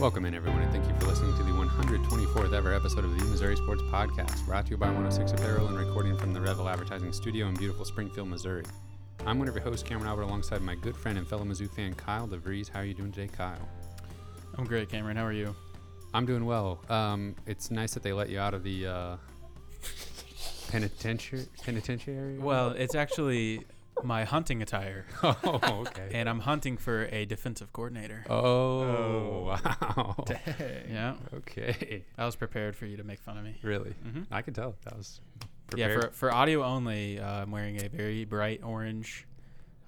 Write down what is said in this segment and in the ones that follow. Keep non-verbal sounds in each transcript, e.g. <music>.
Welcome in, everyone, and thank you for listening to the 124th ever episode of the Missouri Sports Podcast, brought to you by 106 Apparel and recording from the Revel Advertising Studio in beautiful Springfield, Missouri. I'm one of your hosts, Cameron Albert, alongside my good friend and fellow Mizzou fan, Kyle DeVries. How are you doing today, Kyle? I'm great, Cameron. How are you? I'm doing well. Um, it's nice that they let you out of the uh, <laughs> penitentiary. Penitentiary. Well, it's actually my hunting attire, <laughs> oh, okay. and I'm hunting for a defensive coordinator. Oh, wow. Dang. Yeah, Okay. I was prepared for you to make fun of me. Really? hmm I can tell. That was Yeah, for for audio only, uh, I'm wearing a very bright orange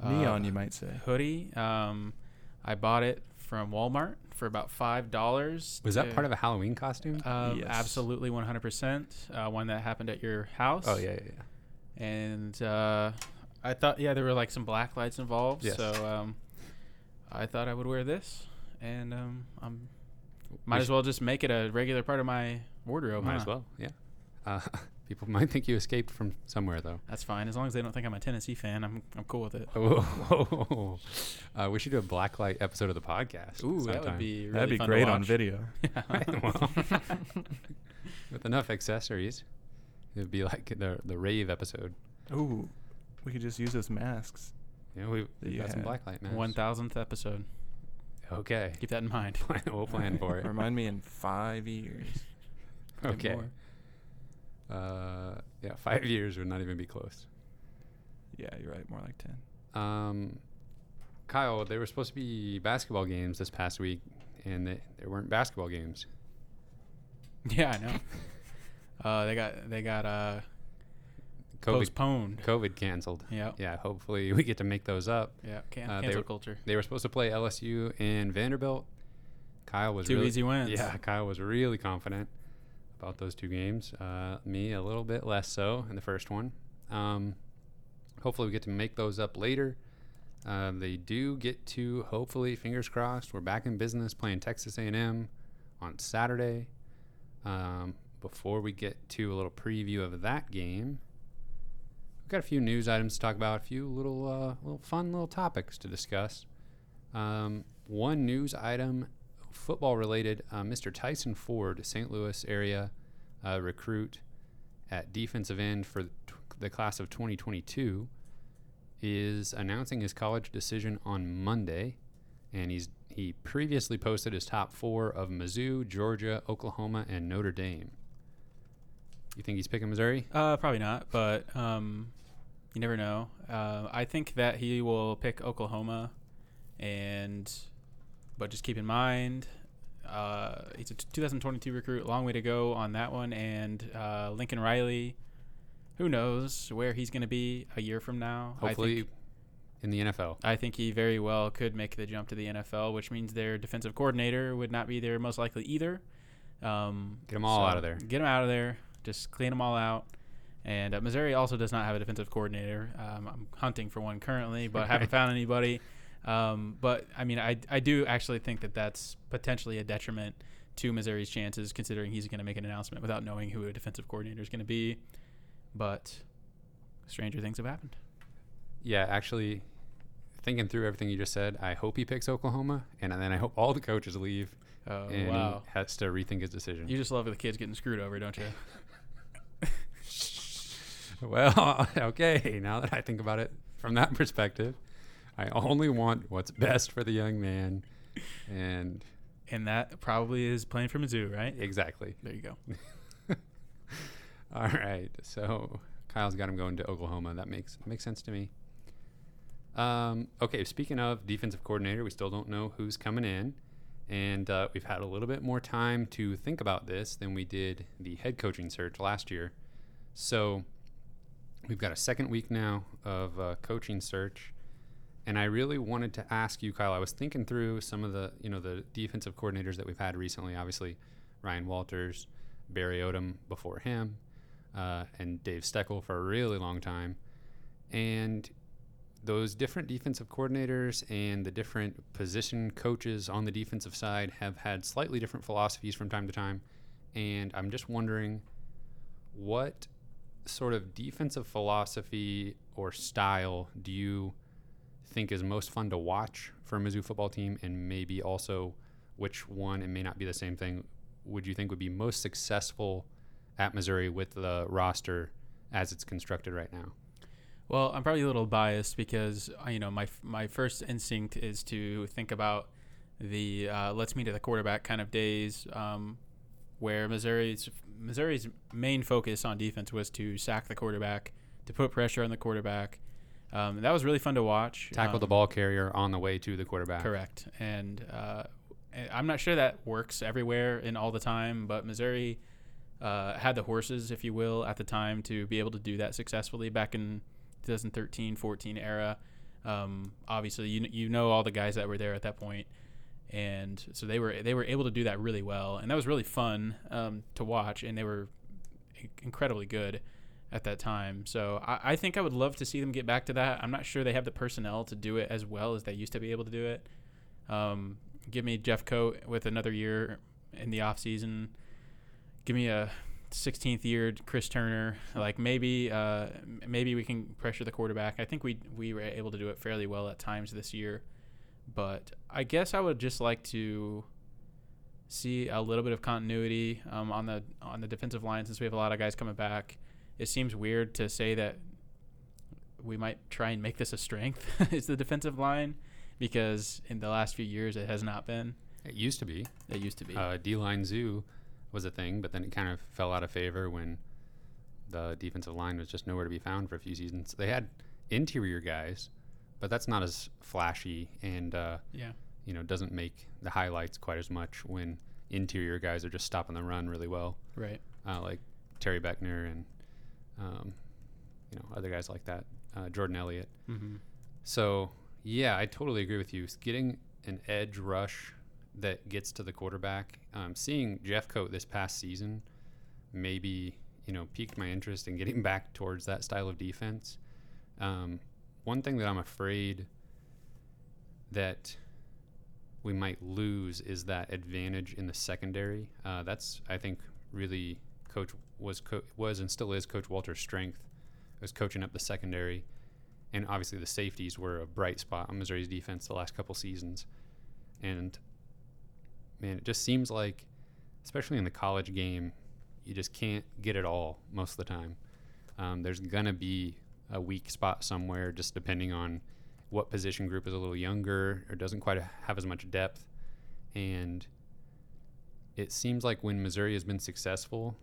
uh, Neon, you might say. hoodie. Um, I bought it from Walmart for about five dollars. was that part of a Halloween costume? Uh, Yes. Absolutely, 100%. Uh, one that happened at your house. oh, yeah, yeah, yeah. and uh, I thought yeah there were like some black lights involved, Yes. so um, I thought I would wear this, and um, I'm might We as well just make it a regular part of my wardrobe. Might huh? as well, yeah. Uh, <laughs> people might think you escaped from somewhere, though. That's fine as long as they don't think I'm a Tennessee fan. I'm I'm cool with it. Oh, <laughs> uh, we should do a blacklight episode of the podcast. Ooh, that would be really That'd be fun to great on watch. video. <laughs> well, with enough accessories, it'd be like the the rave episode. Ooh, we could just use those masks. Yeah, we That you got some had. blacklight now. One thousandth episode. Okay, Keep that in mind. <laughs> we'll plan for it. Remind me in five years. Maybe <laughs> Okay. more. Uh, yeah, five years would not even be close. Yeah, you're right. More like ten. Um, Kyle, there were supposed to be basketball games this past week, and they, there weren't basketball games. <laughs> Yeah, I know. Uh, they got they got uh, COVID, postponed. COVID canceled. Yeah, Yeah, hopefully we get to make those up. yeah. Can- Uh, they cancel were- culture. They were supposed to play LSU and Vanderbilt. Kyle was Two really, easy wins. Yeah, Kyle was really confident about those two games. Uh, me a little bit less so in the first one. Um, hopefully we get to make those up later. Uh, they do get to hopefully fingers crossed. We're back in business playing Texas A&M on Saturday. Um, before we get to a little preview of that game, got a few news items to talk about, a few little uh, little fun little topics to discuss. Um, one news item, football related, uh, Mr. Tyson Ford, St. Louis area uh, recruit at defensive end for the class of 2022, is announcing his college decision on Monday, and he's he previously posted his top four of Mizzou, Georgia, Oklahoma, and Notre Dame. You think he's picking Missouri? Uh, probably not, but um, you never know. Uh, I think that he will pick Oklahoma, and but just keep in mind, uh, he's a t- 2022 recruit. Long way to go on that one. And uh, Lincoln Riley, who knows where he's going to be a year from now? I Hopefully, think, in the NFL. I think he very well could make the jump to the NFL, which means their defensive coordinator would not be there most likely either. Um, them all so out of there. Get them out of there. Just clean them all out. And uh, Missouri also does not have a defensive coordinator. Um, I'm hunting for one currently, but haven't <laughs> found anybody. Um, but I mean, I, I do actually think that that's potentially a detriment to Missouri's chances, considering he's going to make an announcement without knowing who a defensive coordinator is going to be. But stranger things have happened. Yeah, actually, thinking through everything you just said, I hope he picks Oklahoma, and then I hope all the coaches leave Oh and wow! he has to rethink his decision. You just love the kids getting screwed over, don't you? <laughs> well, <laughs> okay, now that I think about it from that perspective, I only want what's best for the young man, and And that probably is playing for Mizzou, right? exactly. There you go. <laughs> All right, so Kyle's got him going to Oklahoma. That makes makes sense to me. Um, okay, speaking of defensive coordinator, we still don't know who's coming in, and uh, we've had a little bit more time to think about this than we did the head coaching search last year. So we've got a second week now of uh, coaching search, and I really wanted to ask you, Kyle. I was thinking through some of the you know the defensive coordinators that we've had recently. Obviously, Ryan Walters, Barry Odom before him, uh, and Dave Steckel for a really long time, and those different defensive coordinators and the different position coaches on the defensive side have had slightly different philosophies from time to time. And I'm just wondering what sort of defensive philosophy or style do you think is most fun to watch for a Mizzou football team, and maybe also which one, it may not be the same thing, would you think would be most successful at Missouri with the roster as it's constructed right now? Well, I'm probably a little biased because uh, you know my my first instinct is to think about the uh, let's meet at the quarterback kind of days, um, where Missouri's Missouri's main focus on defense was to sack the quarterback, to put pressure on the quarterback. Um, that was really fun to watch. Tackle Um, the ball carrier on the way to the quarterback. Correct. And uh, I'm not sure that works everywhere and all the time, but Missouri uh, had the horses, if you will, at the time to be able to do that successfully back in 2013 14 era. Um, obviously, you, you know all the guys that were there at that point. And so they were they were able to do that really well, and that was really fun um, to watch. And they were incredibly good at that time. So I, I think I would love to see them get back to that. I'm not sure they have the personnel to do it as well as they used to be able to do it. Um, give me Jeffcoat with another year in the offseason. Give me a 16th year Chris Turner. Like maybe uh, maybe we can pressure the quarterback. I think we we were able to do it fairly well at times this year. But I guess I would just like to see a little bit of continuity um, on the on the defensive line since we have a lot of guys coming back. It seems weird to say that we might try and make this a strength <laughs> is the defensive line because in the last few years it has not been. It used to be. It used to be. Uh, D line zoo was a thing, but then it kind of fell out of favor when the defensive line was just nowhere to be found for a few seasons. They had interior guys, but that's not as flashy and uh, yeah. you know doesn't make the highlights quite as much when interior guys are just stopping the run really well, Right. uh, like Terry Beckner and um, you know other guys like that, uh, Jordan Elliott. Mm-hmm. So yeah, I totally agree with you. Getting an edge rush that gets to the quarterback, um, seeing Jeffcoat this past season, maybe you know piqued my interest in getting <laughs> back towards that style of defense. Um, one thing that I'm afraid that we might lose is that advantage in the secondary. Uh, that's I think really coach was co- was and still is Coach Walter's strength. Was coaching up the secondary and obviously the safeties were a bright spot on Missouri's defense the last couple seasons. And man, it just seems like, especially in the college game, you just can't get it all most of the time. Um, there's gonna be a weak spot somewhere, just depending on what position group is a little younger or doesn't quite have as much depth. And it seems like when Missouri has been successful,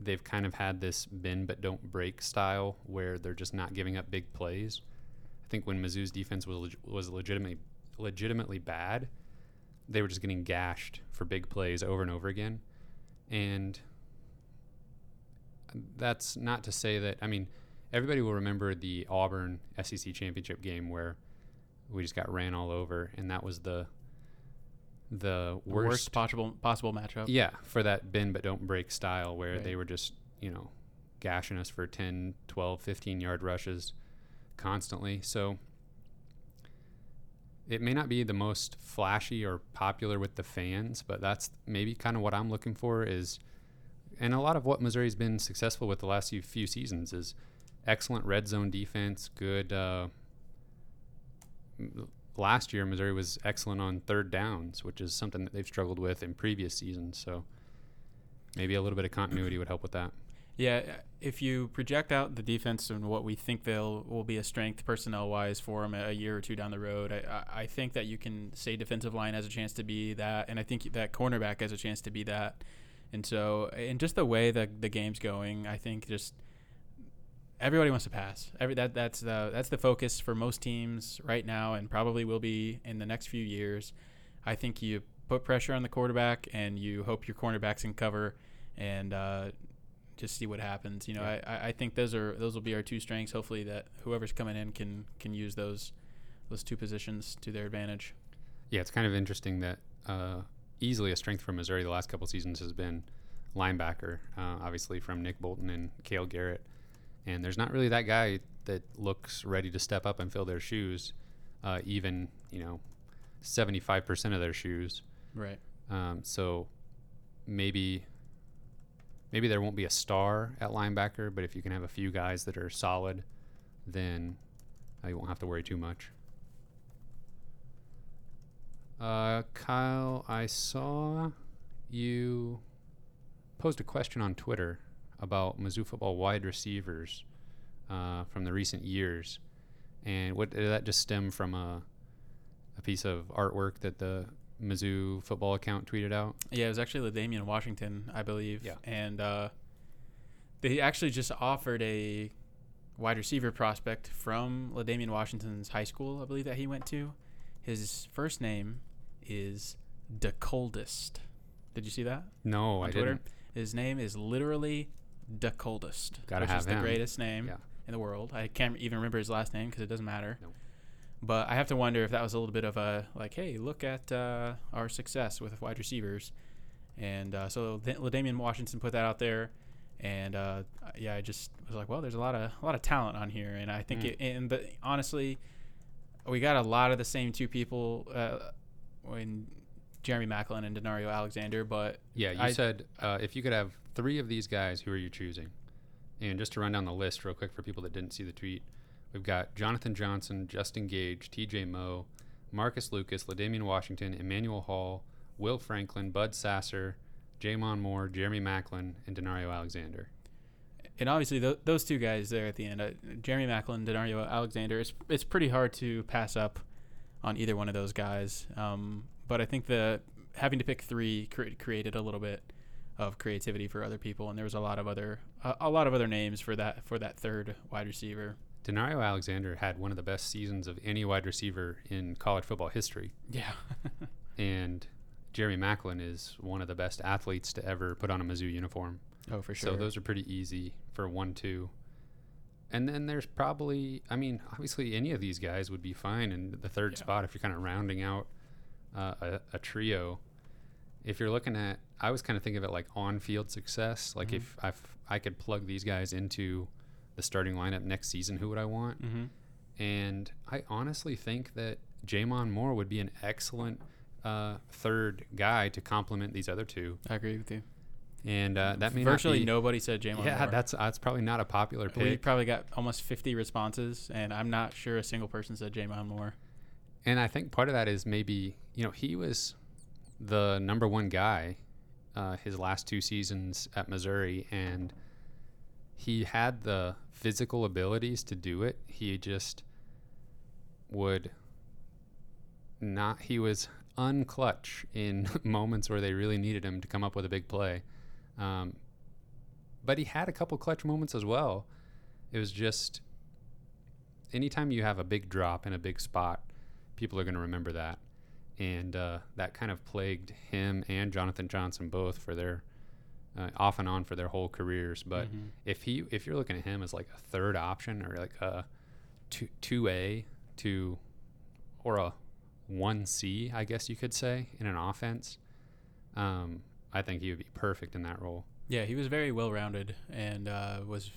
they've kind of had this bend but don't break style where they're just not giving up big plays. I think when Mizzou's defense was leg- was legitimately legitimately bad, they were just getting gashed for big plays over and over again. And that's not to say that I mean everybody will remember the Auburn SEC championship game where we just got ran all over and that was the the Worst, worst possible possible matchup. yeah, for that bend but don't break style where Right. they were just, you know, gashing us for 10, 12, 15 yard rushes constantly. So it may not be the most flashy or popular with the fans, but that's maybe kind of what I'm looking for is and a lot of what Missouri's been successful with the last few, few seasons is excellent red zone defense, good uh, last year Missouri was excellent on third downs, which is something that they've struggled with in previous seasons. So maybe a little bit of continuity would help with that. Yeah, if you project out the defense and what we think they'll will be a strength personnel wise for them a year or two down the road, I, I think that you can say defensive line has a chance to be that, and I think that cornerback has a chance to be that. And so, and just the way that the game's going, I think just everybody wants to pass. Every that that's the that's the focus for most teams right now, and probably will be in the next few years. I think you put pressure on the quarterback, and you hope your cornerbacks can cover, and uh, just see what happens. You know, Yeah. I, I think those are those will be our two strengths. Hopefully, that whoever's coming in can can use those those two positions to their advantage. Yeah, it's kind of interesting that uh, easily a strength for Missouri the last couple seasons has been linebacker, uh, obviously from Nick Bolton and Cale Garrett. And there's not really that guy that looks ready to step up and fill their shoes, uh, even, you know, 75% of their shoes. Right. Um, so maybe maybe there won't be a star at linebacker, but if you can have a few guys that are solid, then uh, you won't have to worry too much. Uh, Kyle, I saw you posed a question on Twitter about Mizzou football wide receivers uh, from the recent years, and what did that just stem from a a piece of artwork that the Mizzou football account tweeted out? Yeah, it was actually Damian Washington, I believe. Yeah. And uh, they actually just offered a wide receiver prospect from Damian Washington's high school, I believe that he went to. His first name is the coldest. Did you see that No, on I Twitter? didn't. His name is literally the coldest, Gotta which have is the greatest name Yeah. in the world. I can't even remember his last name because it doesn't matter. Nope. But I have to wonder if that was a little bit of a like, hey, look at uh, our success with wide receivers, and uh, so Th- Damian Washington put that out there, and uh, yeah, I just was like, well, there's a lot of a lot of talent on here, and I think Mm. it, and the, honestly, we got a lot of the same two people uh, when Jeremy Maclin and Danario Alexander, but Yeah, you I- said uh, if you could have three of these guys, who are you choosing? And just to run down the list real quick for people that didn't see the tweet, we've got Jonathan Johnson, Justin Gage, T.J. Moe, Marcus Lucas, L'Damian Washington, Emanuel Hall, Will Franklin, Bud Sasser, J'Mon Moore, Jeremy Maclin, and Danario Alexander. and obviously th- those two guys there at the end, uh, Jeremy Maclin, Danario Alexander, it's it's pretty hard to pass up on either one of those guys. Um, but I think the having to pick three cre- created a little bit of creativity for other people, and there was a lot of other uh, a lot of other names for that for that third wide receiver. Danario Alexander had one of the best seasons of any wide receiver in college football history. Yeah, <laughs> And Jeremy Maclin is one of the best athletes to ever put on a Mizzou uniform. oh for sure. So those are pretty easy for one, two. And then there's probably, I mean, obviously any of these guys would be fine in the third Yeah. spot if you're kind of rounding out uh, a, a trio. If you're looking at, I was kind of thinking of it like on-field success. Like Mhm. if I I could plug these guys into the starting lineup next season, who would I want? hmm And I honestly think that J'Mon Moore would be an excellent uh, third guy to complement these other two. I agree with you. And uh, that may Virtually not be, nobody said J'Mon yeah, Moore. that's that's probably not a popular we pick. probably got almost 50 responses, and I'm not sure a single person said J'Mon Moore. And I think part of that is maybe you know he was the number one guy uh, his last two seasons at Missouri, and he had the physical abilities to do it. He just would not. He was unclutch in <laughs> moments where they really needed him to come up with a big play. Um, but he had a couple clutch moments as well. It was just anytime you have a big drop in a big spot, people are going to remember that. And uh, that kind of plagued him and Jonathan Johnson both for their uh, off and on for their whole careers. But Mhm. if he if you're looking at him as like a third option or like a two two A to or a one C, I guess you could say, in an offense, um, I think he would be perfect in that role. Yeah, he was very well rounded and uh, was,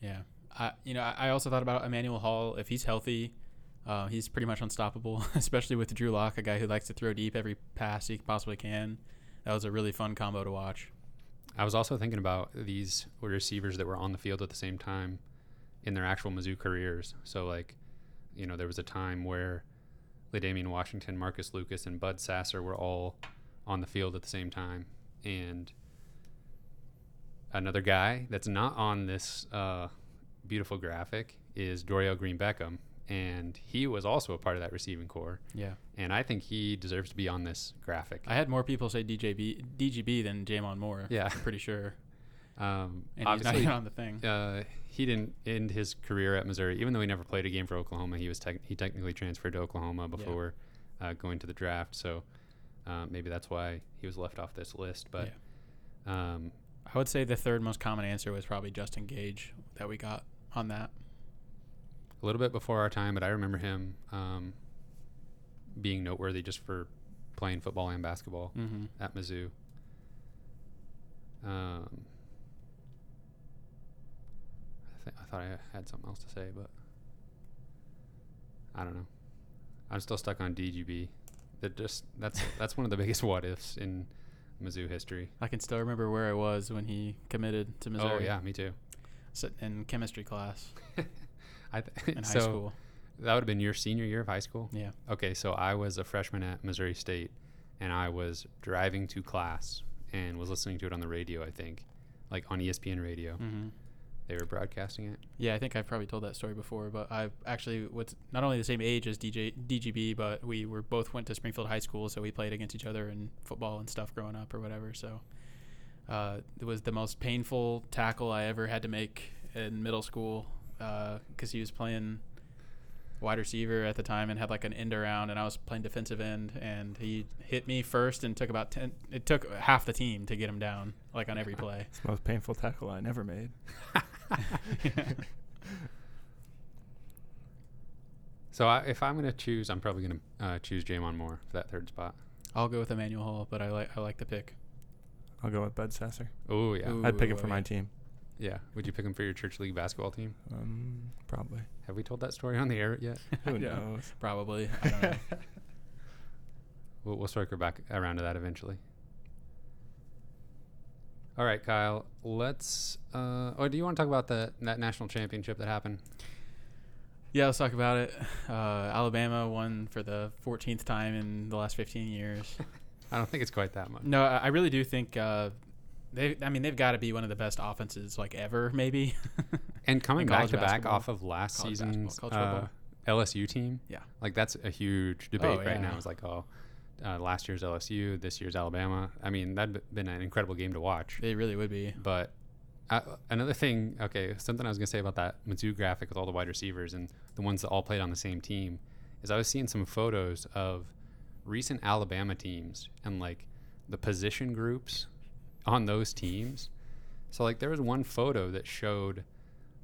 yeah. I you know I also thought about Emanuel Hall. If he's healthy, uh, he's pretty much unstoppable, <laughs> especially with Drew Lock, a guy who likes to throw deep every pass he possibly can. That was a really fun combo to watch. I was also thinking about these receivers that were on the field at the same time in their actual Mizzou careers. So, like, you know, there was a time where L'Damian Washington, Marcus Lucas, and Bud Sasser were all on the field at the same time. And another guy that's not on this uh, beautiful graphic is Dorial Green-Beckham. And he was also a part of that receiving core. Yeah, And I think he deserves to be on this graphic. I had more people say DJB DGB than J'Mon Moore. Yeah. I'm pretty sure. Um, And he's not even on the thing. uh, he didn't end his career at Missouri, even though he never played a game for Oklahoma. He was tec- he technically transferred to Oklahoma before uh, going to the draft, so uh, maybe that's why he was left off this list. But um, I would say the third most common answer was probably Justin Gage that we got on that. A little bit before our time, but I remember him um, being noteworthy just for playing football and basketball Mm-hmm. at Mizzou. Um, I, th- I thought I had something else to say, but I don't know. I'm still stuck on DGB. That just that's <laughs> that's one of the biggest what ifs in Mizzou history. I can still remember where I was when he committed to Missouri. Oh yeah, me too. Sitting in chemistry class <laughs> I th- <laughs> in so school. That would have been your senior year of high school. Yeah. Okay, so I was a freshman at Missouri State, and I was driving to class and was listening to it on the radio. I think, like on ESPN radio, hmm they were broadcasting it. Yeah, I think I've probably told that story before, but I actually was not only the same age as DJ DGB, but we were both went to Springfield High School, so we played against each other in football and stuff growing up or whatever. So uh, it was the most painful tackle I ever had to make in middle school because he was playing wide receiver at the time and had like an end around, and I was playing defensive end, and he hit me first and took about ten. It took half the team to get him down, like on every play. It's the most painful tackle I never made. <laughs> So I, if I'm gonna choose, I'm probably gonna uh, choose J'Mon Moore for that third spot. I'll go with Emanuel Hall, but I like I like the pick. I'll go with Bud Sasser. Oh yeah, Ooh. I'd pick him for oh, my yeah. team. Yeah. Would you pick him for your church league basketball team? Um, probably. Have we told that story on the air yet? Who <laughs> Yeah. knows? Probably. I don't know. <laughs> We'll, we'll circle back around to that eventually. All right, Kyle. Let's. Uh, or do you want to talk about the that national championship that happened? yeah, let's talk about it. Uh, Alabama won for the 14th time in the last 15 years. <laughs> I don't think it's quite that much. No, I I really do think uh, they. I mean, they've got to be one of the best offenses like ever, maybe. <laughs> And coming back to back off of last College season's uh, LSU team, Yeah. like that's a huge debate Oh, right now. It's like, oh, uh, last year's LSU, this year's Alabama. I mean, that'd been an incredible game to watch. It really would be. But uh, another thing, okay, something I was gonna say about that Mizzou graphic with all the wide receivers and the ones that all played on the same team is I was seeing some photos of recent Alabama teams and like the position groups on those teams. So like there was one photo that showed.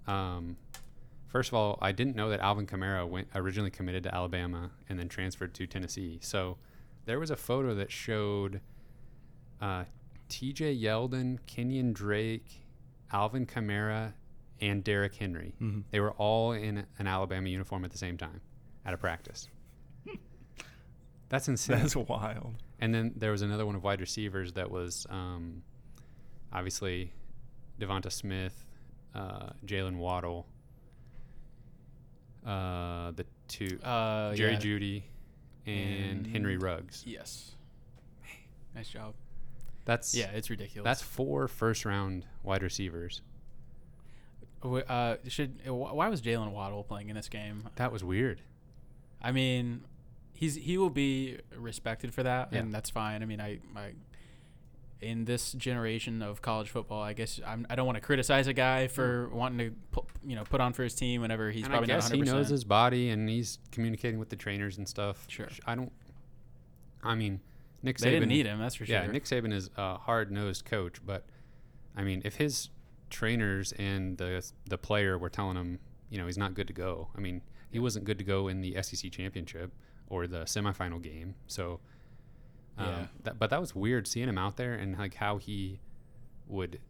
Um, first of all, I didn't know that Alvin Kamara went originally committed to Alabama and then transferred to Tennessee. So there was a photo that showed uh, T.J. Yeldon, Kenyon Drake, Alvin Kamara, and Derrick Henry. Mm-hmm. They were all in an Alabama uniform at the same time at a practice. That's <laughs> insane. That's wild. And then there was another one of wide receivers that was um, obviously Devonta Smith, uh, Jaylen Waddle, uh, the two Uh, Jerry yeah. Judy, and Henry Ruggs. Yes. Nice job. That's Yeah, it's ridiculous. That's four first round wide receivers. Uh, should why was Jaylen Waddle playing in this game? That was weird. I mean, he's he will be respected for that, Yeah. and that's fine. I mean, I, I in this generation of college football, I guess I'm, I don't want to criticize a guy for wanting to pu- you know put on for his team whenever he's and probably I guess not 100%. he knows his body and he's communicating with the trainers and stuff. Sure. I don't. I mean, Nick Saban. they didn't need him, that's for sure. Yeah, Nick Saban is a hard nosed coach, but I mean, if his trainers and the the player were telling him, you know, he's not good to go. I mean, he wasn't good to go in the SEC championship or the semifinal game. So, um, Yeah. that, but that was weird seeing him out there and like how he would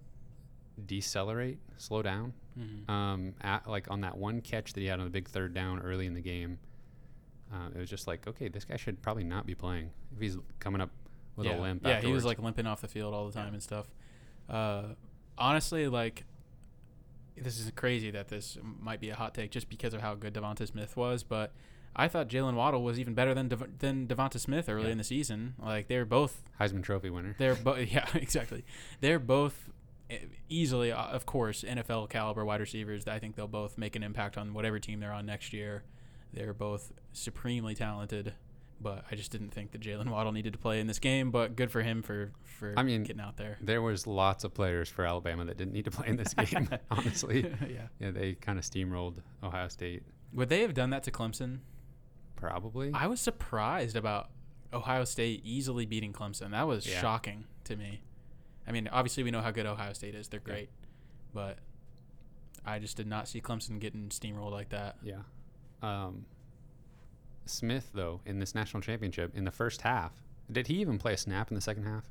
decelerate, slow down. Mhm. Um, at, like on that one catch that he had on the big third down early in the game, uh, it was just like, okay, this guy should probably not be playing if he's coming up with yeah. a limp. Yeah, he was like limping off the field all the time and stuff. Uh, honestly, like this is crazy that this might be a hot take just because of how good Devonta Smith was, but I thought Jaylen Waddle was even better than Dev- than Devonta Smith early Yeah. in the season. Like they're both Heisman Trophy winner. they're both <laughs> yeah exactly they're both easily uh, of course NFL caliber wide receivers. I think they'll both make an impact on whatever team they're on next year. They're both supremely talented, but I just didn't think that Jaylen Waddle needed to play in this game. But good for him for for I mean, getting out there. There was lots of players for Alabama that didn't need to play in this game. <laughs> honestly, yeah. yeah, they kind of steamrolled Ohio State. Would they have done that to Clemson? Probably. I was surprised about Ohio State easily beating Clemson. That was Yeah. shocking to me. I mean, obviously we know how good Ohio State is. They're Yeah. great. But I just did not see Clemson getting steamrolled like that. yeah. Um, Smith though in this national championship in the first half, did he even play a snap in the second half?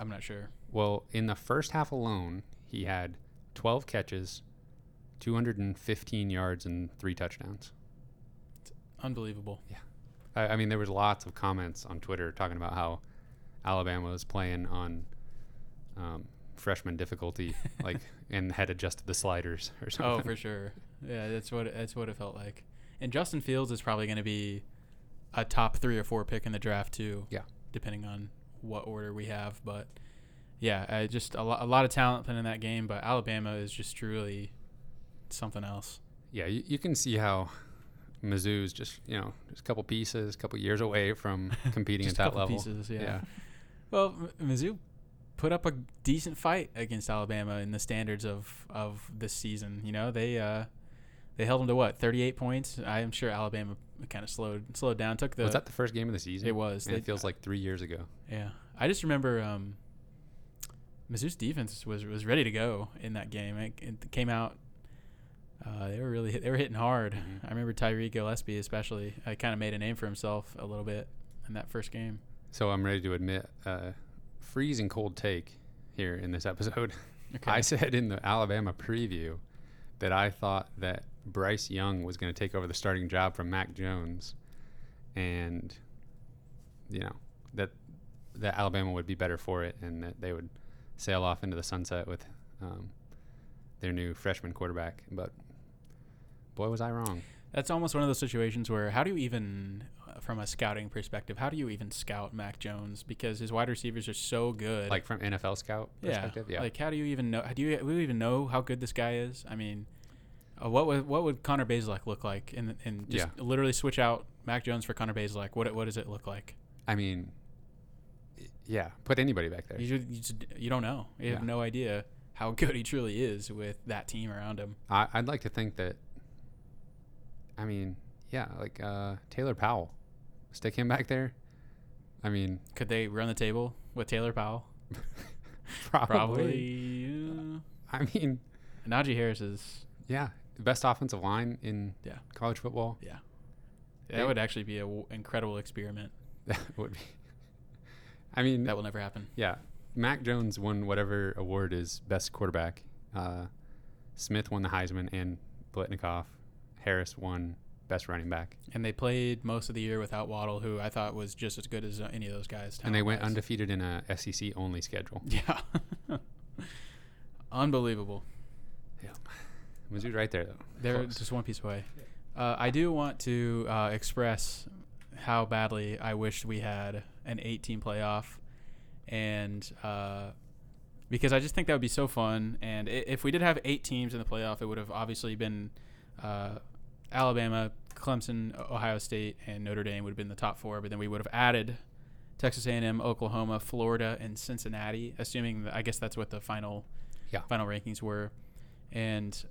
I'm not sure. Well, in the first half alone, he had 12 catches, 215 yards, and three touchdowns. Unbelievable. I, I mean, there was lots of comments on Twitter talking about how Alabama was playing on um, freshman difficulty, <laughs> like, and had adjusted the sliders or something. Oh, for sure. Yeah, that's what that's what it felt like. And Justin Fields is probably going to be a top three or four pick in the draft too. Yeah. depending on what order we have. But yeah, uh, just a, lo- a lot of talent playing in that game. But Alabama is just truly something else. Yeah, you, you can see how Mizzou's just you know just a couple pieces, a couple years away from <laughs> competing Just at a that level. pieces, yeah. yeah. <laughs> Well, M- Mizzou put up a decent fight against Alabama in the standards of of this season. You know, they uh, they held them to what thirty eight points. I am sure Alabama kind of slowed slowed down. Took the was that the first game of the season? it was. They- it feels like three years ago. Yeah, I just remember um, Mizzou's defense was was ready to go in that game. It, it came out. Uh, they were really they were hitting hard. Mhm. I remember Tyree Gillespie especially. I kind of made a name for himself a little bit in that first game. So I'm ready to admit, uh, freezing cold take here in this <laughs> episode. Okay. I said in the Alabama preview that I thought that Bryce Young was going to take over the starting job from Mac Jones, and you know that that Alabama would be better for it, and that they would sail off into the sunset with um, their new freshman quarterback. But boy, was I wrong. That's almost one of those situations where how do you even, uh, from a scouting perspective, how do you even scout Mac Jones because his wide receivers are so good. Like from NFL scout yeah, perspective, yeah. Like how do you even know? Do you, do you even know how good this guy is? I mean, uh, what would what would Connor Bazelak look like? And and just literally switch out Mac Jones for Connor Bazelak. What what does it look like? I mean, yeah, put anybody back there. You, ju- you, just, you don't know. You have no idea how good he truly is with that team around him. I, I'd like to think that. I mean, yeah, like uh, Taylor Powell, stick him back there. I mean, Could they run the table with Taylor Powell? <laughs> probably. Probably. uh, I mean, Najee Harris is yeah, best offensive line in Yeah. college football. Yeah. They- That would actually be an incredible experiment. <laughs> That would be. I mean, That will never happen. yeah, Mac Jones won whatever award is best quarterback. Uh, Smith won the Heisman and Biletnikoff. Harris won best running back, And they played most of the year without Waddle, who I thought was just as good as any of those guys. and they went undefeated in a SEC only schedule. <laughs> Yeah. <laughs> Unbelievable. Yeah, Mizzou's right there though. They're Close. just one piece away. Uh, I do want to uh, express how badly I wish we had an eight-team playoff, and uh, because I just think that would be so fun. And if we did have eight teams in the playoff, it would have obviously been uh, Alabama, Clemson, Ohio State, and Notre Dame would have been the top four. But then we would have added Texas A&M, Oklahoma, Florida, and Cincinnati. Assuming that, I guess that's what the final Yeah. final rankings were, and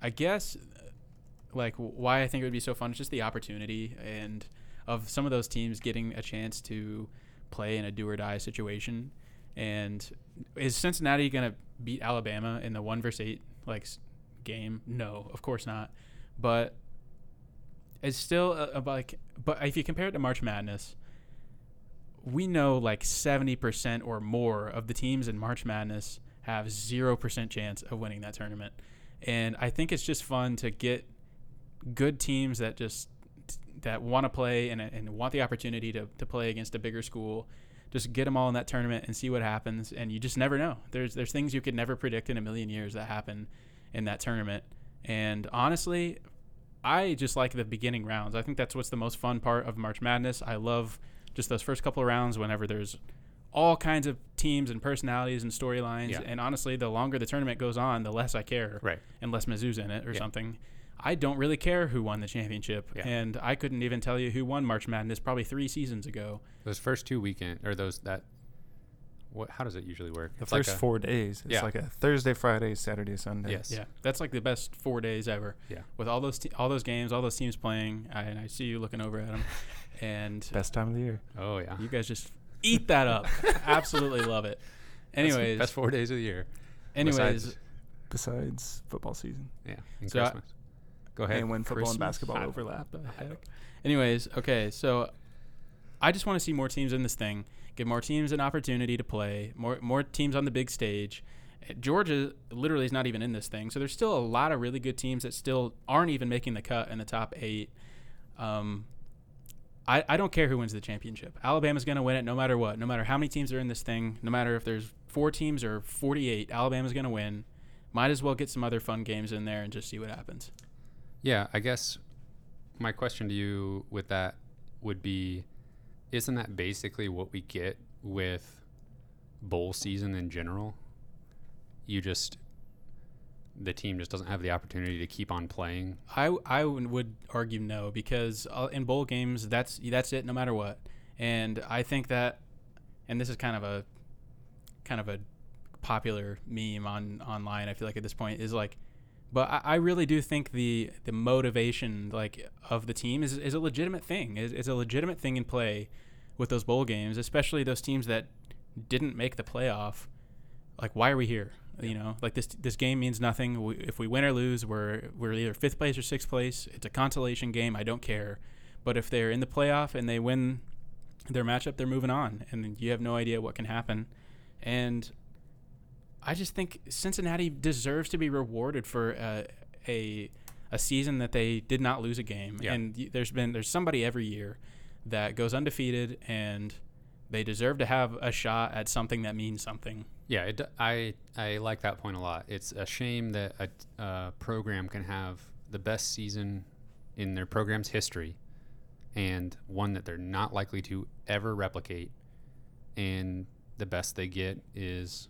I guess like why I think it would be so fun is just the opportunity and of some of those teams getting a chance to play in a do or die situation. And is Cincinnati going to beat Alabama in the one versus eight like game? No, of course not. But it's still a, a, like, but if you compare it to March Madness, we know like seventy percent or more of the teams in March Madness have zero percent chance of winning that tournament. And I think it's just fun to get good teams that just that want to play and, and want the opportunity to, to play against a bigger school just get them all in that tournament and see what happens. And you just never know. There's there's things you could never predict in a million years that happen in that tournament. And honestly i just like the beginning rounds i think that's what's the most fun part of march madness i love just those first couple of rounds whenever there's all kinds of teams and personalities and storylines Yeah. and honestly the longer the tournament goes on the less i care Right. unless Mizzou's in it or Yeah. something. I don't really care who won the championship, Yeah. and I couldn't even tell you who won March Madness probably three seasons ago. Those first two weekend or those that. What? How does it usually work? The It's like first a- four days. It's Yeah. like a Thursday, Friday, Saturday, Sunday. Yes. Yeah, that's like the best four days ever. Yeah. with all those te- all those games, all those teams playing, I, and I see you looking over at them, <laughs> and Best time of the year. Oh yeah. you guys just eat that up. <laughs> Absolutely love it. Anyways, best four days of the year. anyways, Besides- Besides football season. yeah. And So I- Christmas. Go ahead. And when football Christmas. and basketball I- overlap. the heck? Anyways, okay, so I just want to see more teams in this thing. Give more teams an opportunity to play. More more teams on the big stage. Georgia literally is not even in this thing, so there's still a lot of really good teams that still aren't even making the cut in the top eight. Um, I, I don't care who wins the championship. Alabama's going to win it no matter what. No matter how many teams are in this thing. No matter if there's four teams or 48, Alabama's going to win. Might as well get some other fun games in there and just see what happens. Yeah, I guess my question to you with that would be isn't that basically what we get with bowl season in general? You just the team just doesn't have the opportunity to keep on playing. I I would argue no because uh, in bowl games that's that's it no matter what. And I think that and this is kind of a kind of a popular meme on online I feel like at this point is like but I, I really do think the the motivation like of the team is, is a legitimate thing. Is is a legitimate thing in play with those bowl games, especially those teams that didn't make the playoff. Like why are we here? You know, like this this game means nothing. We, if we win or lose, we're we're either fifth place or sixth place. It's a consolation game. I don't care. But if they're in the playoff and they win their matchup, they're moving on, and you have no idea what can happen. And I just think Cincinnati deserves to be rewarded for uh, a a season that they did not lose a game. Yeah. And there's been there's somebody every year that goes undefeated and they deserve to have a shot at something that means something. Yeah, it, I I like that point a lot. It's a shame that a uh, program can have the best season in their program's history, and one that they're not likely to ever replicate, and the best they get is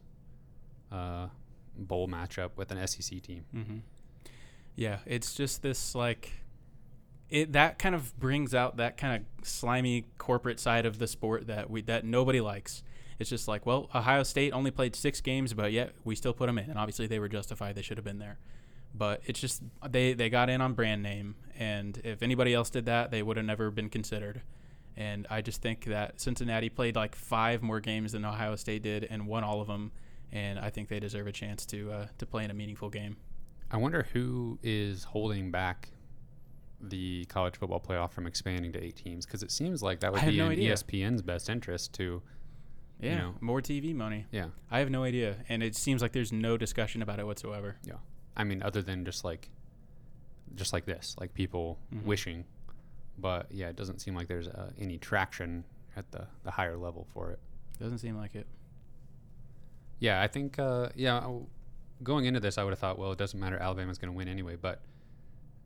a bowl matchup with an SEC team. Mm-hmm. Yeah, it's just this like it that kind of brings out that kind of slimy corporate side of the sport that we that nobody likes. It's just like, well, Ohio State only played six games, but yet we still put them in, and obviously they were justified; they should have been there. But it's just they they got in on brand name, and if anybody else did that, they would have never been considered. And I just think that Cincinnati played like five more games than Ohio State did and won all of them, and I think they deserve a chance to uh, to play in a meaningful game. I wonder who is holding back the college football playoff from expanding to eight teams because it seems like that would be no in idea. ESPN's best interest to, Yeah, you know. more TV money. yeah. I have no idea, and it seems like there's no discussion about it whatsoever. Yeah, I mean, other than just like, just like this, like people Mhm. wishing, but yeah, it doesn't seem like there's uh, any traction at the the higher level for it. Doesn't seem like it. Yeah, I think uh, yeah, going into this, I would have thought, well, it doesn't matter, Alabama's going to win anyway. But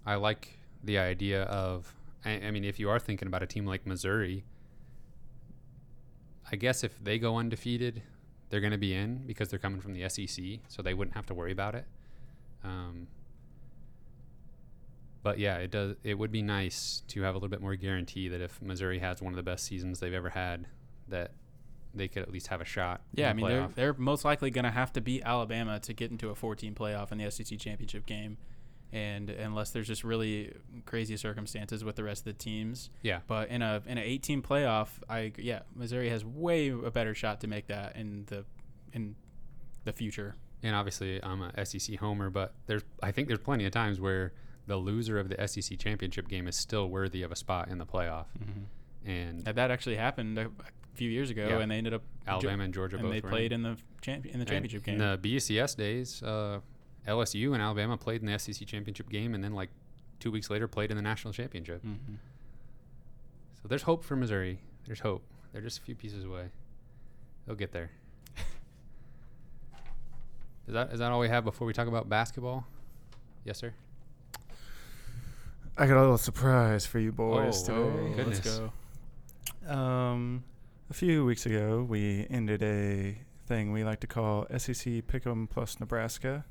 I like the idea of, I, I mean, if you are thinking about a team like Missouri, I guess if they go undefeated, they're going to be in because they're coming from the SEC, so they wouldn't have to worry about it. Um, but yeah, it does. It would be nice to have a little bit more guarantee that if Missouri has one of the best seasons they've ever had, that they could at least have a shot. Yeah, I mean they're they're most likely going to have to beat Alabama to get into a 14 playoff in the SEC championship game, and unless there's just really crazy circumstances with the rest of the teams. Yeah. But in a in an 18 playoff, I yeah, Missouri has way a better shot to make that in the in the future. and obviously I'm a SEC homer, but there's I think there's plenty of times where the loser of the SEC championship game is still worthy of a spot in the playoff, Mm-hmm. and That actually happened a few years ago, Yeah. and they ended up Alabama and Georgia and both they were played in. in the champ in the And championship game. In the BCS days, uh, LSU and Alabama played in the SEC championship game, and then like two weeks later played in the national championship. hmm So there's hope for Missouri. There's hope. They're just a few pieces away. They'll get there. <laughs> is that is that all we have before we talk about basketball? Yes, sir. I got a little surprise for you boys Oh, today. goodness. Let's go. Um, a few weeks ago, we ended a thing we like to call SEC Pick'em plus Nebraska.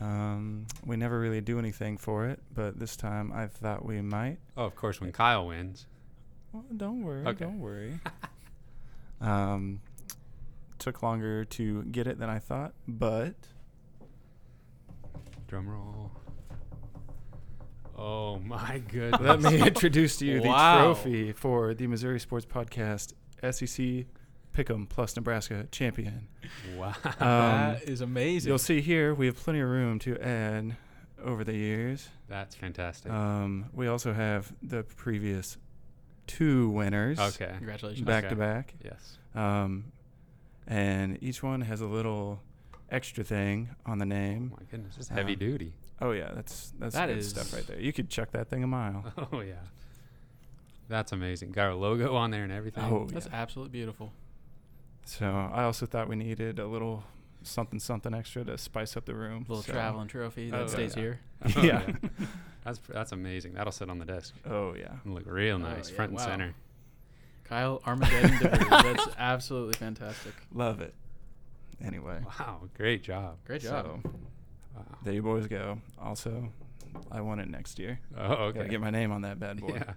Um, we never really do anything for it, but this time I thought we might. Oh, of course, when Kyle wins. Well, don't worry, Okay. don't worry. <laughs> um, took longer to get it than I thought, but Drum roll. Oh my <laughs> goodness. let me introduce to you the trophy for the Missouri Sports Podcast SEC Pick'em plus Nebraska champion. wow. Um, that is amazing. You'll see here we have plenty of room to add over the years. That's fantastic. Um, we also have the previous two winners okay. Congratulations. back Okay. to back. Yes. Um, and each one has a little extra thing on the Oh name. my goodness. It's heavy Um, duty. Oh yeah, that's that's That good stuff right there. You could chuck that thing a mile. <laughs> Oh yeah. That's amazing. Got our logo <laughs> on there and everything. Oh That's yeah. absolutely beautiful. So I also thought we needed a little something something extra to spice up the room. A Little so- traveling trophy that <laughs> Oh, stays yeah. here. Oh, Yeah. that's that's amazing. That'll sit on the desk. Oh yeah. and look real Oh, nice, yeah, front and wow. center. Kyle Armageddon <laughs> DeVries. That's absolutely fantastic. Love it. Anyway. Wow, great job. Great job. So Wow. there you boys go. Also, I want it next year. Oh, okay. Gotta get my name on that bad boy. Yeah.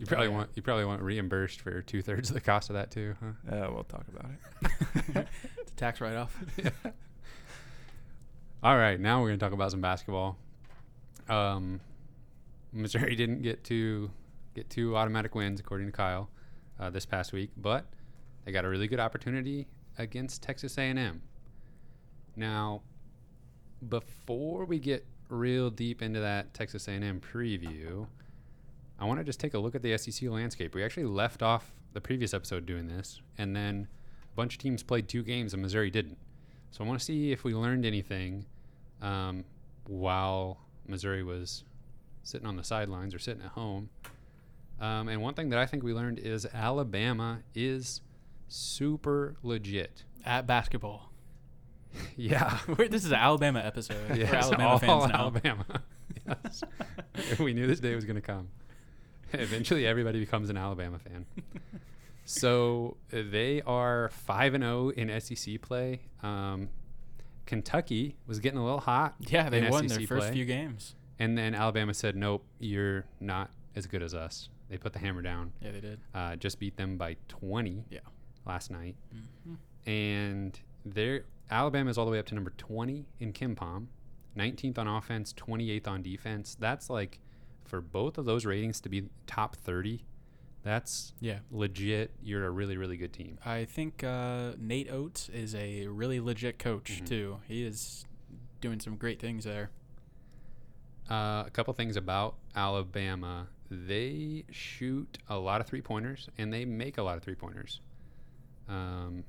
You probably Yeah. want you probably want reimbursed for two thirds of the cost of that too, huh? Uh, we'll talk about it. <laughs> It's a tax write off. <laughs> All right, now we're going to talk about some basketball. Um, Missouri <laughs> didn't get to get two automatic wins according to Kyle uh, this past week, but they got a really good opportunity against Texas A&M. Now, before we get real deep into that Texas A&M preview, I want to just take a look at the SEC landscape. We actually left off the previous episode doing this, and then a bunch of teams played two games and Missouri didn't. So I want to see if we learned anything um, while Missouri was sitting on the sidelines or sitting at home. Um, and one thing that I think we learned is Alabama is super legit. At basketball. <laughs> Yeah. We're, this is an Alabama episode <laughs> for Yes, Alabama all fans now. Alabama. <laughs> yes. we knew this day was going to come. <laughs> Eventually, everybody becomes an Alabama fan. <laughs> so they are five and zero in SEC play. Um, Kentucky was getting a little hot. Yeah, they won SEC their first play. few games. And then Alabama said, "Nope, you're not as good as us." They put the hammer down. Yeah, they did. Uh, just beat them by 20 Yeah. last night, Mhm. and they're Alabama is all the way up to number 20 in KenPom, 19th on offense, 28th on defense. That's like for both of those ratings to be top 30. That's Yeah. legit. You're a really really good team. I think uh, Nate Oats is a really legit coach Mhm. too. He is doing some great things there. Uh, a couple things about Alabama. They shoot a lot of three pointers and they make a lot of three pointers. Um,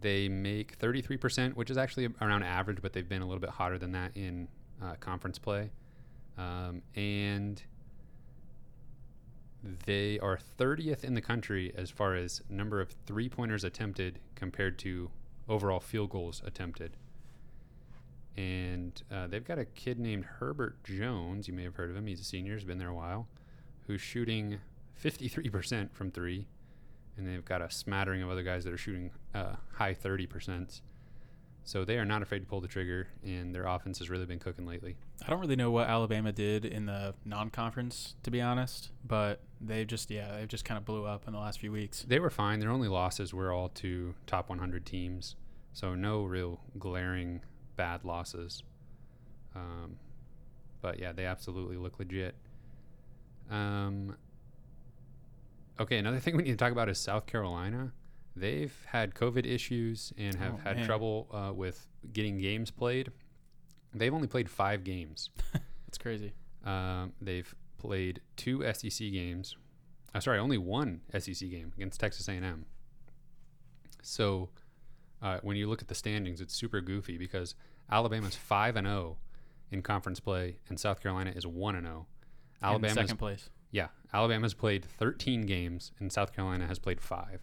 they make 33%, which is actually around average, but they've been a little bit hotter than that in uh, conference play. Um, and they are 30th in the country as far as number of three pointers attempted compared to overall field goals attempted and uh, they've got a kid named Herbert Jones. You may have heard of him. He's a senior. He's been there a while. Who's shooting 53% from three, and they've got a smattering of other guys that are shooting uh, high 30%. So they are not afraid to pull the trigger, and their offense has really been cooking lately. I don't really know what Alabama did in the non-conference, to be honest, but they've just yeah they've just kind of blew up in the last few weeks. They were fine. Their only losses were all to top 100 teams, so no real glaring bad losses. Um, but yeah, they absolutely look legit. Um, okay, another <laughs> thing we need to talk about is South Carolina. They've had COVID issues and have Oh, had man. trouble uh, with getting games played. They've only played five games. <laughs> That's crazy. Um, they've played two SEC games. Uh, sorry, only one SEC game against Texas A&M. So uh, when you look at the standings, it's super goofy because Alabama's five and zero in conference play, and South Carolina is one and zero. in Alabama's second place. yeah, Alabama's played 13 games, and South Carolina has played five.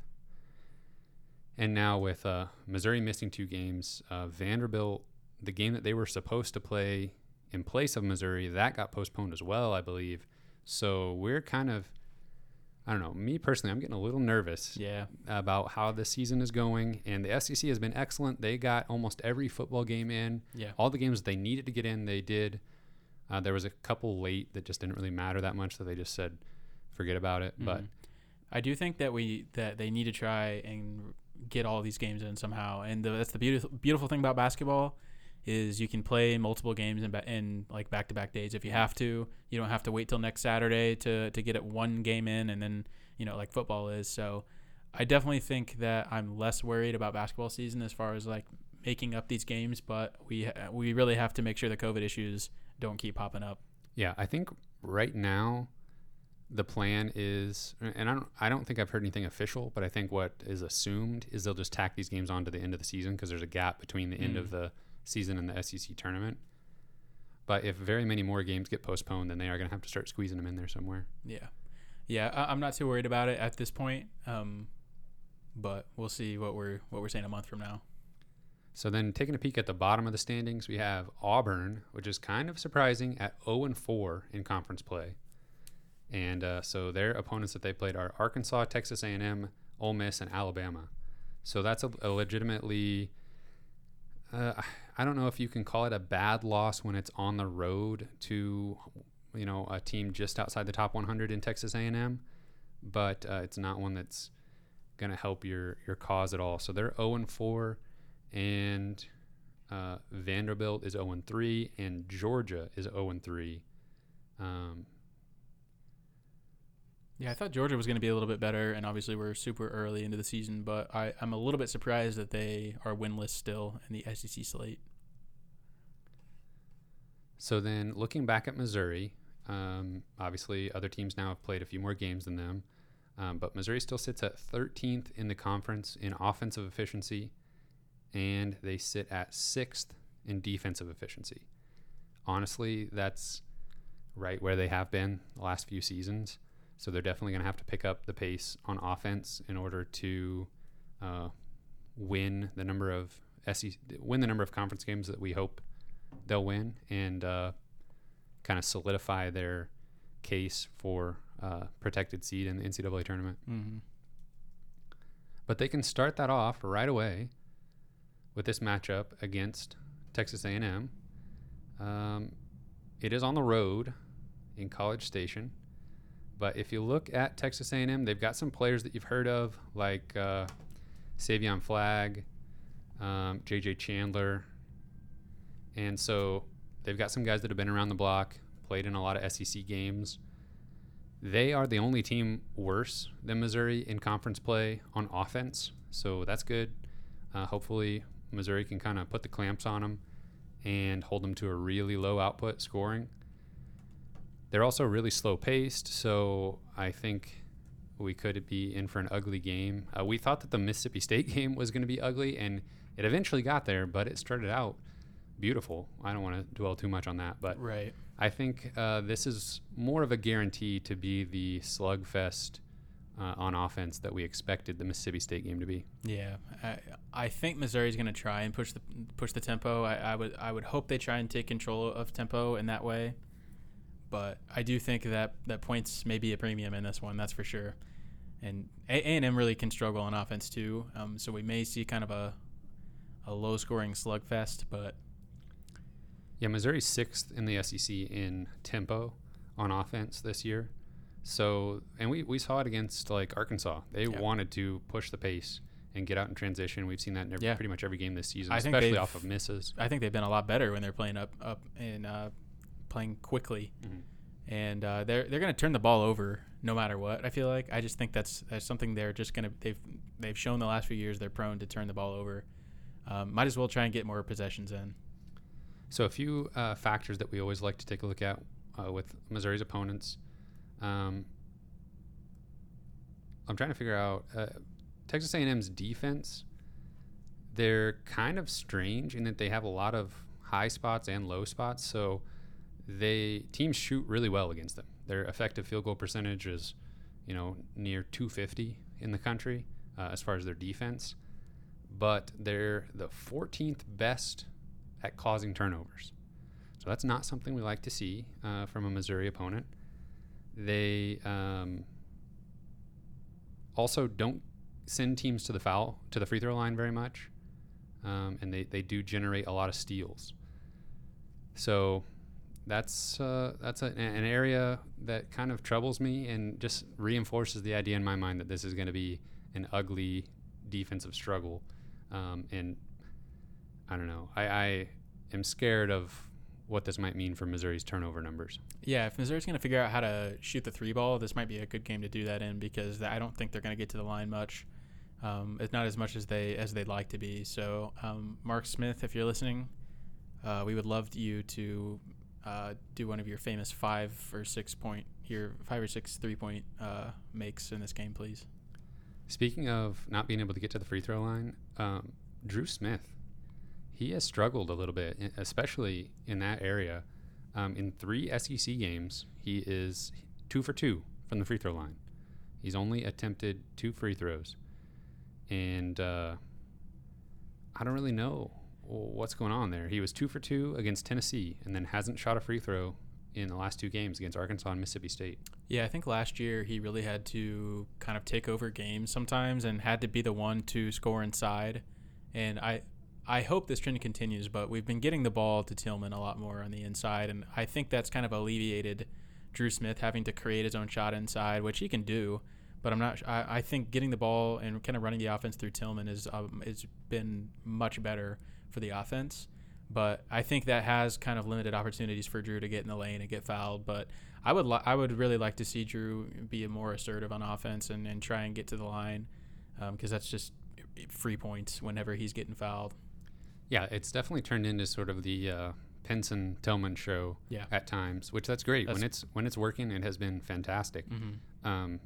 And now with uh, Missouri missing two games, uh, Vanderbilt, the game that they were supposed to play in place of Missouri, that got postponed as well, I believe. So we're kind of, I don't know, me personally, I'm getting a little nervous Yeah, about how the season is going. And the SEC has been excellent. They got almost every football game in. yeah. All the games they needed to get in, they did. Uh, there was a couple late that just didn't really matter that much, so they just said, forget about it. But Mhm. I do think that we that they need to try and get all these games in somehow, and the, that's the beautiful beautiful thing about basketball is you can play multiple games in, in like back to back days if you have to. You don't have to wait till next Saturday to to get it one game in, and then you know like football is. So I definitely think that I'm less worried about basketball season as far as like making up these games, but we we really have to make sure the COVID issues don't keep popping up. Yeah, I think right now the plan is, and I don't, I don't think I've heard anything official, but I think what is assumed is they'll just tack these games on to the end of the season because there's a gap between the end Mm. of the season and the SEC tournament. But if very many more games get postponed, then they are going to have to start squeezing them in there somewhere. Yeah, yeah. I, I'm not too worried about it at this point. Um, but we'll see what we're what we're saying a month from now. So then taking a peek at the bottom of the standings, we have Auburn, which is kind of surprising at 0 and 4 in conference play. And uh, so their opponents that they played are Arkansas, Texas A&M, Ole Miss, and Alabama. So that's a, a legitimately, uh, I don't know if you can call it a bad loss when it's on the road to, you know, a team just outside the top 100 in Texas A&M, but uh, it's not one that's going to help your your cause at all. So they're 0 and 4, and uh, Vanderbilt is 0 and 3, and Georgia is 0 and 3. Um, Yeah, I thought Georgia was going to be a little bit better, and obviously we're super early into the season, but I, I'm a little bit surprised that they are winless still in the SEC slate. So then, looking back at Missouri, um, obviously other teams now have played a few more games than them, um, but Missouri still sits at 13th in the conference in offensive efficiency, and they sit at sixth in defensive efficiency. Honestly, that's right where they have been the last few seasons. So they're definitely going to have to pick up the pace on offense in order to uh, win the number of SEC, win the number of conference games that we hope they'll win and uh, kind of solidify their case for uh, protected seed in the NCAA tournament. Mm-hmm. But they can start that off right away with this matchup against Texas A&M. Um, it is on the road in College Station, but if you look at Texas A&M, they've got some players that you've heard of, like uh, Savion Flagg, um, Jay Jay Chandler, and so they've got some guys that have been around the block, played in a lot of SEC games. They are the only team worse than Missouri in conference play on offense, so that's good. Uh, hopefully, Missouri can kind of put the clamps on them and hold them to a really low output scoring. They're also really slow paced, so I think we could be in for an ugly game. Uh, we thought that the Mississippi State <laughs> game was going to be ugly, and it eventually got there, but it started out beautiful. I don't want to dwell too much on that, but Right. I think uh, this is more of a guarantee to be the slugfest uh, on offense that we expected the Mississippi State game to be. Yeah, I, I think Missouri's going to try and push the push the tempo. I, I would I would hope they try and take control of tempo in that way. But I do think that that points may be a premium in this one. That's for sure. And A and M really can struggle on offense too. Um, so we may see kind of a a low scoring slugfest. But Yeah, Missouri's sixth in the SEC in tempo on offense this year. So, and we, we saw it against like Arkansas. They Yeah. wanted to push the pace and get out in transition. We've seen that in every, Yeah. pretty much every game this season, I especially off of misses. I think they've been a lot better when they're playing up up and uh, playing quickly. Mhm. and uh, they're they're gonna turn the ball over no matter what. I feel like I just think that's that's something they're just gonna they've they've shown the last few years they're prone to turn the ball over. Um, might as well try and get more possessions in. So, a few uh, factors that we always like to take a look at uh, with Missouri's opponents. Um, I'm trying to figure out uh, Texas A&M's defense. They're kind of strange in that they have a lot of high spots and low spots. So, they teams shoot really well against them. Their effective field goal percentage is, you know, near 250 in the country uh, as far as their defense. But they're the 14th best at causing turnovers. So that's not something we like to see uh, from a Missouri opponent. They um, also don't send teams to the foul to the free throw line very much, um, and they, they do generate a lot of steals. So that's uh, that's a, an area that kind of troubles me and just reinforces the idea in my mind that this is going to be an ugly defensive struggle. Um, and I don't know. I, I am scared of what this might mean for Missouri's turnover numbers. Yeah, if Missouri's gonna figure out how to shoot the three ball, this might be a good game to do that in because I don't think they're gonna get to the line much. Um, it's not as much as they as they'd like to be. So, um, Mark Smith, if you're listening, uh, we would love you to uh, do one of your famous five or six point your five or six three point uh, makes in this game, please. Speaking of not being able to get to the free throw line, um, Dru Smith, he has struggled a little bit, especially in that area. Um, in three SEC games, he is two for two from the free throw line. He's only attempted two free throws, and uh, I don't really know what's going on there. He was two for two against Tennessee, and then hasn't shot a free throw in the last two games against Arkansas and Mississippi State. Yeah, I think last year he really had to kind of take over games sometimes and had to be the one to score inside. And I I hope this trend continues, but we've been getting the ball to Tillman a lot more on the inside, and I think that's kind of alleviated Dru Smith having to create his own shot inside, which he can do. But I'm not. I, I think getting the ball and kind of running the offense through Tillman is um, has been much better for the offense. But I think that has kind of limited opportunities for Dru to get in the lane and get fouled. But I would li- I would really like to see Dru be more assertive on offense and, and try and get to the line because um, that's just free points whenever he's getting fouled. Yeah, it's definitely turned into sort of the uh, Pinson Tillman show yeah. at times, which that's great. That's when it's when it's working, it has been fantastic. Mm-hmm. Um,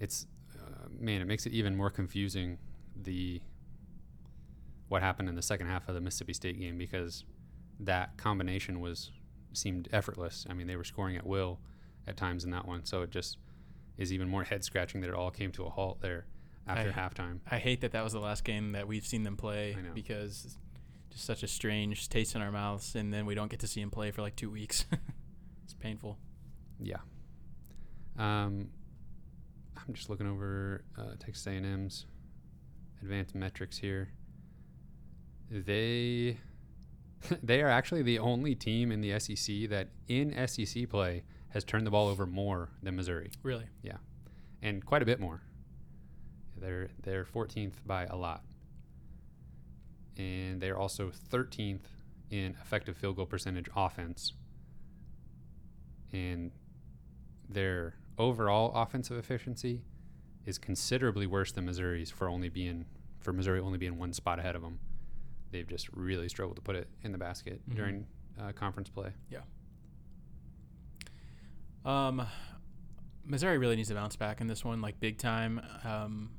it's uh, man, it makes it even more confusing the what happened in the second half of the Mississippi State game because that combination was seemed effortless. I mean, they were scoring at will at times in that one, so it just is even more <laughs> head scratching that it all came to a halt there after I, halftime. I hate that that was the last game that we've seen them play because just such a strange taste in our mouths, and then we don't get to see them play for like two weeks. <laughs> it's painful. Yeah. Um, I'm just looking over uh, Texas A&M's advanced metrics here. They <laughs> they are actually the only team in the SEC that in SEC play has turned the ball over more than Missouri. Really? Yeah, and quite a bit more. They're they're 14th by a lot, and they're also 13th in effective field goal percentage offense. And their overall offensive efficiency is considerably worse than Missouri's for only being for Missouri only being one spot ahead of them. They've just really struggled to put it in the basket Mhm. during uh, conference play. Yeah. Um, Missouri really needs to bounce back in this one, like big time. Um,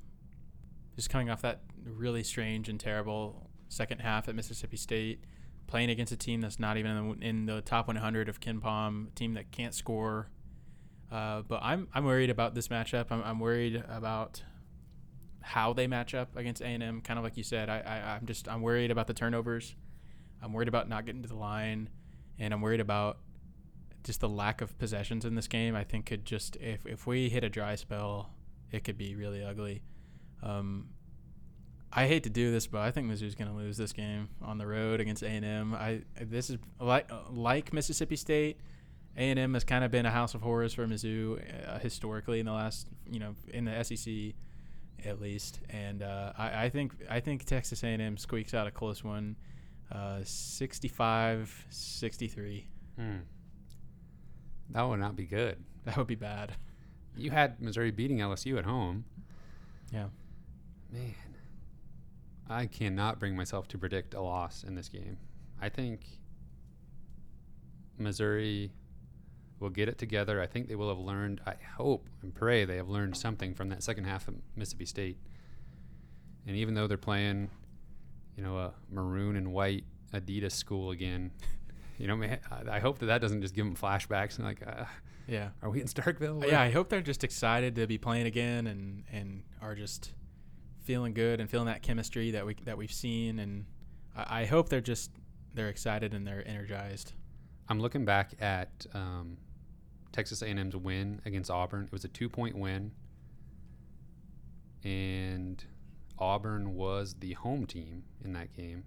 just coming off that really strange and terrible second half at Mississippi State, playing against a team that's not even in the, in the top 100 of KenPom, a team that can't score. Uh, but I'm I'm worried about this matchup. I'm, I'm worried about how they match up against A&M. Kind of like you said, I, I I'm just I'm worried about the turnovers. I'm worried about not getting to the line, and I'm worried about just the lack of possessions in this game. I think could just if if we hit a dry spell, it could be really ugly. Um, I hate to do this, but I think Mizzou's going to lose this game on the road against A&M. I this is like like Mississippi State. A&M has kind of been a house of horrors for Mizzou uh, historically in the last, you know, in the SEC at least. And uh, I, I think I think Texas A&M squeaks out a close one, uh, 65-63. Hmm. That would not be good. <laughs> That would be bad. You had Missouri beating LSU at home. Yeah. Man, I cannot bring myself to predict a loss in this game. I think Missouri will get it together. I think they will have learned, I hope and pray they have learned something from that second half of Mississippi State. And even though they're playing, you know, a maroon and white Adidas school again, <laughs> you know, I I hope that that doesn't just give them flashbacks and like, uh, Yeah. are we in Starkville? Yeah, I hope they're just excited to be playing again and and are just feeling good and feeling that chemistry that we that we've seen and I, I hope they're just they're excited and they're energized. I'm looking back at um, Texas A&M's win against Auburn. It was a two-point win, and Auburn was the home team in that game.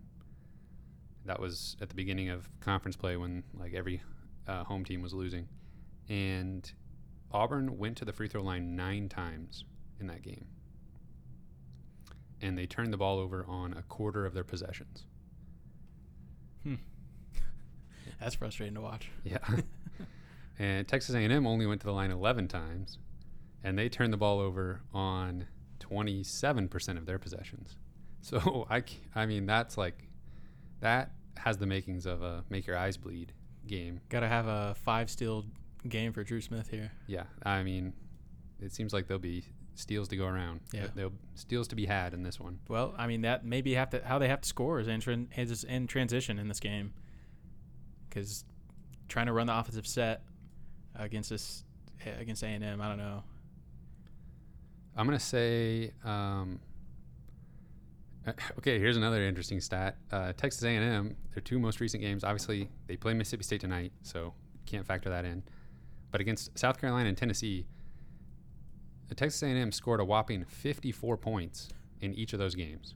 That was at the beginning of conference play when like every uh, home team was losing, and Auburn went to the free throw line nine times in that game, and they turned the ball over on a quarter of their possessions. Hmm. <laughs> That's frustrating to watch. Yeah. <laughs> and Texas A&M only went to the line 11 times, and they turned the ball over on 27% of their possessions. <laughs> So I, I mean, that's like, that has the makings of a make your eyes bleed game. Got to have a five steal game for Dru Smith here. Yeah, I mean, it seems like there'll be steals to go around. Yeah. there'll steals to be had in this one. Well, I mean that maybe have to how they have to score is in, tran- is in transition in this game because trying to run the offensive set against this against A and M, I don't know. I'm gonna say um, Uh, Okay, here's another interesting stat. Uh, Texas A&M, their two most recent games, obviously they play Mississippi State tonight, so can't factor that in. But against South Carolina and Tennessee, uh, Texas A&M scored a whopping 54 points in each of those games.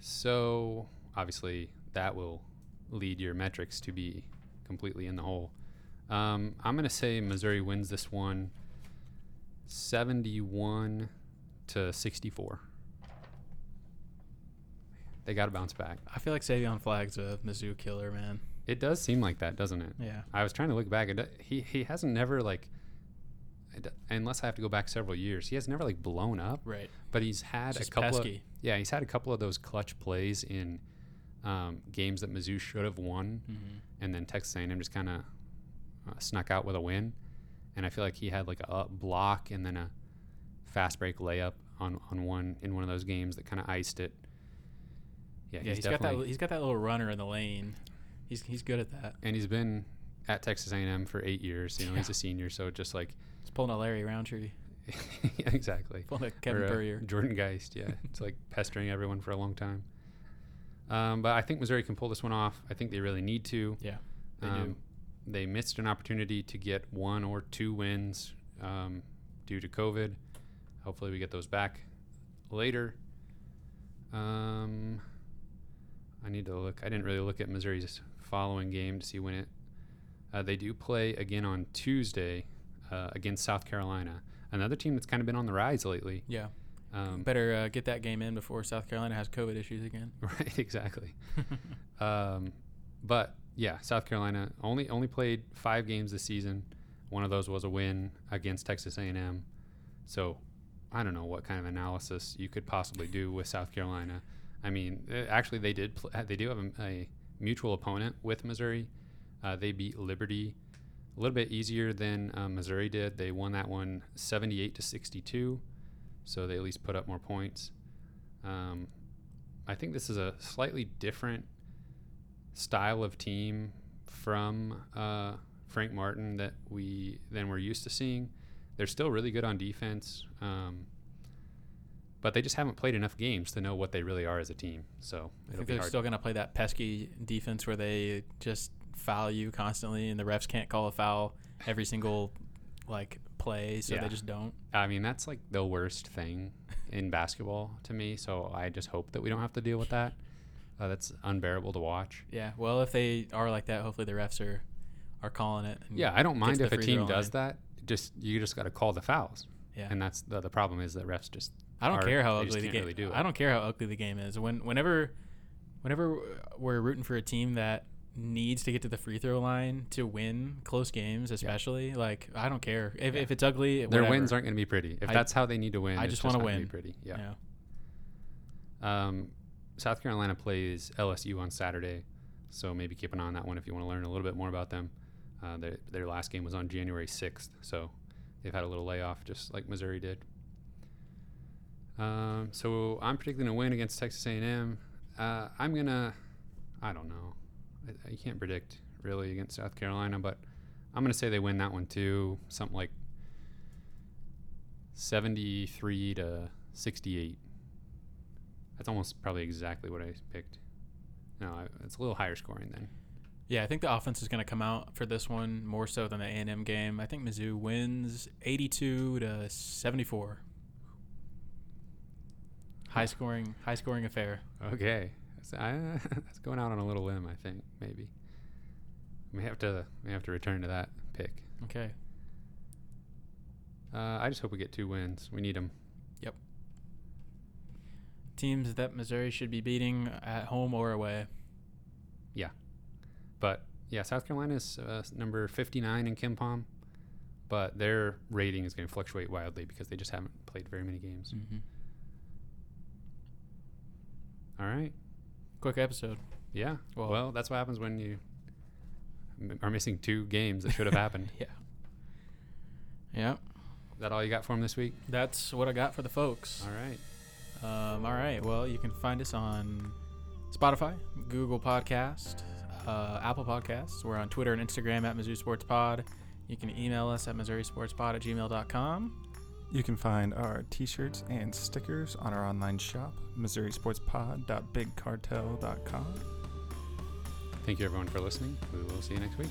So obviously that will lead your metrics to be completely in the hole. Um, I'm gonna say Missouri wins this one, 71 to 64. They got to bounce back. I feel like Savion Flagg's a Mizzou killer, man. It does seem like that, doesn't it? Yeah. I was trying to look back. It, he he hasn't never like, unless I have to go back several years, he has never like blown up. Right. But he's had Just a couple. Of, pesky. yeah, he's had a couple of those clutch plays in um, games that Mizzou should have won, Mm-hmm. and then Texas A&M just kind of uh, snuck out with a win. And I feel like he had like a block and then a fast break layup on on one in one of those games that kind of iced it. Yeah, Yeah, he's, he's got that. He's got that little runner in the lane. He's he's good at that. and he's been at Texas A&M for eight years. You know, he's a senior, so just like He's pulling a Larry Rountree, <laughs> yeah, exactly. pulling a Kevin Or, uh, Puryear. Jordan Geist, yeah. <laughs> it's like pestering everyone for a long time. Um, but I think Missouri can pull this one off. I think they really need to. Yeah, they do. They missed an opportunity to get one or two wins um, due to COVID. Hopefully, we get those back later. Um, I need to look. I didn't really look at Missouri's following game to see when it. Uh, they do play again on Tuesday uh, against South Carolina, another team that's kind of been on the rise lately. Yeah. Um, Better uh, get that game in before South Carolina has COVID issues again. <laughs> right, exactly. <laughs> Um, but yeah, South Carolina only only played five games this season. One of those was a win against Texas A&M. So I don't know what kind of analysis you could possibly do with South Carolina. I mean, eh, actually, they did. Pl- they do have a, a mutual opponent with Missouri. Uh, they beat Liberty a little bit easier than uh, Missouri did. They won that one 78 to 62. So they at least put up more points. Um, I think this is a slightly different style of team from uh, Frank Martin that we then we're used to seeing. They're still really good on defense, um, but they just haven't played enough games to know what they really are as a team. So I think they're hard. still gonna play that pesky defense where they just foul you constantly, and the refs can't call a foul every single like play, so Yeah. they just don't. I mean, that's like the worst thing in basketball to me. So I just hope that we don't have to deal with that. Uh, that's unbearable to watch. Yeah. Well, if they are like that, hopefully the refs are are calling it. Yeah, I don't mind if a team does line. that. Just you just got to call the fouls, Yeah. and that's the the problem is that refs just I don't are- care how ugly the game. really I don't care how ugly the game is. When whenever, whenever we're rooting for a team that needs to get to the free throw line to win close games, especially like I don't care if, Yeah. if it's ugly. their wins aren't going to be pretty. If I- that's how they need to win, I just want to win. Be pretty. Yeah. Yeah. Um, South Carolina plays LSU on Saturday, so maybe keep an eye on that one if you want to learn a little bit more about them. Uh, their, their last game was on January 6th, so they've had a little layoff just like Missouri did. Um, so I'm predicting a win against Texas A&M. Uh, I'm gonna, I don't know, I, I can't predict really against South Carolina, but I'm gonna say they win that one too, something like 73 to 68. That's almost probably exactly what I picked. No, I, it's a little higher scoring then. Yeah, I think the offense is going to come out for this one more so than the A&M game. I think Mizzou wins 82 to 74. High scoring, high scoring affair. Okay, that's, I, <laughs> that's going out on a little limb. I think maybe we have to we have to return to that pick. Okay. Uh, I just hope we get two wins. We need them. Teams that Missouri should be beating at home or away. Yeah, but yeah, South Carolina is uh, number 59 in KenPom, but their rating is going to fluctuate wildly because they just haven't played very many games. Mm-hmm. All right. Quick episode. Yeah. Well- Well, that's what happens when you m- are missing two games that should have happened. <laughs> Yeah. Yeah. Is that all you got for them this week? That's what I got for the folks. All right. Um, all right. Well, you can find us on Spotify, Google Podcast, uh, Apple Podcasts. We're on Twitter and Instagram at Missouri Sports Pod. You can email us at MissouriSportsPod at gmail.com. You can find our t-shirts and stickers on our online shop, MissouriSportsPod.BigCartel.com. Thank you, everyone, for listening. We will see you next week.